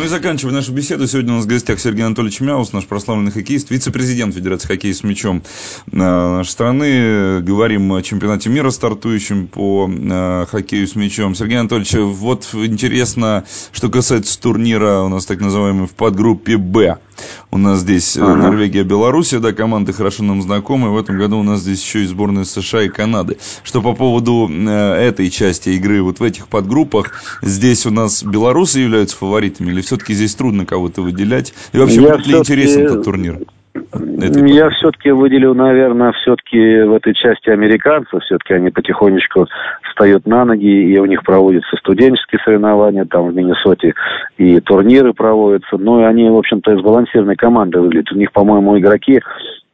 Ну и заканчивая нашу беседу, сегодня у нас в гостях Сергей Анатольевич Мяус, наш прославленный хоккеист, вице-президент Федерации хоккея с мячом э, нашей страны. Говорим о чемпионате мира, стартующем по э, хоккею с мячом. Сергей Анатольевич, вот интересно, что касается турнира у нас так называемый в подгруппе «Б». У нас здесь ага. Норвегия, Белоруссия, да, команды хорошо нам знакомы. В этом году у нас здесь еще и сборные США и Канады. Что по поводу этой части игры вот в этих подгруппах, здесь у нас белорусы являются фаворитами или все-таки здесь трудно кого-то выделять? И вообще, Я будет ли интересен этот турнир? Я все-таки выделил, наверное, все-таки в этой части американцев. Все-таки они потихонечку встают на ноги, и у них проводятся студенческие соревнования там в Миннесоте, и турниры проводятся. Ну, и они, в общем-то, сбалансированной командой выглядят. У них, по-моему, игроки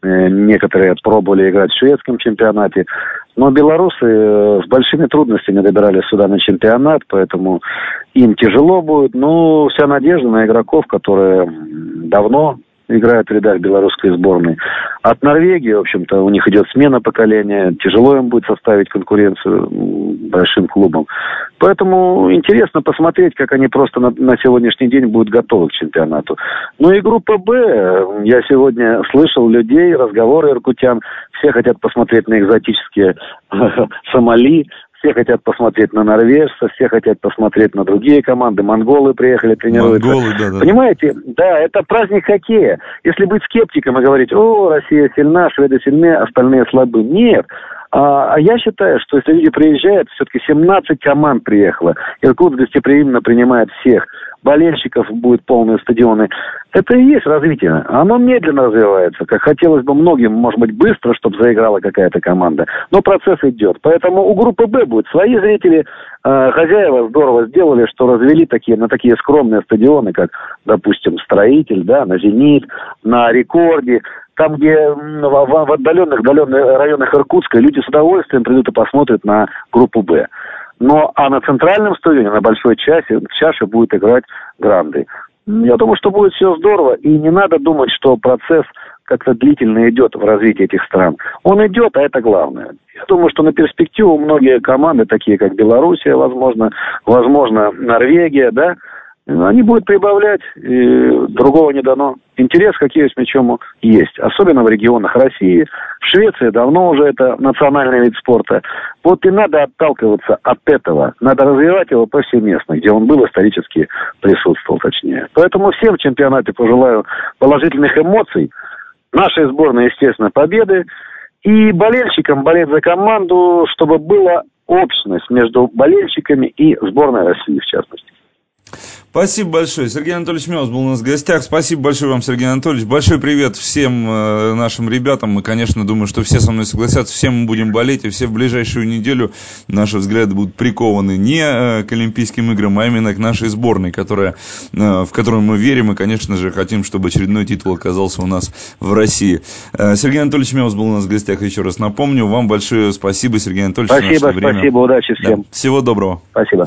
некоторые пробовали играть в шведском чемпионате. Но белорусы э, с большими трудностями добирались сюда на чемпионат, поэтому им тяжело будет. Но вся надежда на игроков, которые давно играют в рядах белорусской сборной. От Норвегии, в общем-то, у них идет смена поколения. Тяжело им будет составить конкуренцию большим клубам. Поэтому интересно посмотреть, как они просто на, на сегодняшний день будут готовы к чемпионату. Ну и группа «Б». Я сегодня слышал людей, разговоры иркутян. Все хотят посмотреть на экзотические Сомали, все хотят посмотреть на норвежцев, все хотят посмотреть на другие команды. Монголы приехали тренируются. Монголы, да, да. Понимаете, да, это праздник хоккея. Если быть скептиком и говорить, о, Россия сильна, шведы сильны, остальные слабы. Нет. А, а я считаю, что если люди приезжают, все-таки 17 команд приехало. Иркутск гостеприимно принимает всех болельщиков будет полные стадионы. Это и есть развитие. Оно медленно развивается, как хотелось бы многим, может быть, быстро, чтобы заиграла какая-то команда. Но процесс идет. Поэтому у группы «Б» будут свои зрители. Э, хозяева здорово сделали, что развели такие, на такие скромные стадионы, как, допустим, «Строитель», да, на «Зенит», на «Рекорде», там, где в, отдаленных, отдаленных районах Иркутска люди с удовольствием придут и посмотрят на группу «Б». Но, а на центральном стадионе, на большой часе, в чаше будет играть гранды. Я думаю, что будет все здорово, и не надо думать, что процесс как-то длительно идет в развитии этих стран. Он идет, а это главное. Я думаю, что на перспективу многие команды, такие как Белоруссия, возможно, возможно, Норвегия, да, они будут прибавлять, и другого не дано. Интерес к хоккею с мячом есть, особенно в регионах России. В Швеции давно уже это национальный вид спорта. Вот и надо отталкиваться от этого. Надо развивать его повсеместно, где он был исторически присутствовал, точнее. Поэтому всем в чемпионате пожелаю положительных эмоций. Нашей сборной, естественно, победы. И болельщикам болеть за команду, чтобы была общность между болельщиками и сборной России, в частности. Спасибо большое. Сергей Анатольевич Меус был у нас в гостях. Спасибо большое вам, Сергей Анатольевич. Большой привет всем э, нашим ребятам. Мы, конечно, думаю, что все со мной согласятся. Все мы будем болеть, и все в ближайшую неделю наши взгляды будут прикованы не э, к Олимпийским играм, а именно к нашей сборной, которая, э, в которую мы верим и, конечно же, хотим, чтобы очередной титул оказался у нас в России. Сергей Анатольевич Меус был у нас в гостях, еще раз напомню. Вам большое спасибо, Сергей Анатольевич. Спасибо, спасибо, удачи всем. Да. Всего доброго. Спасибо.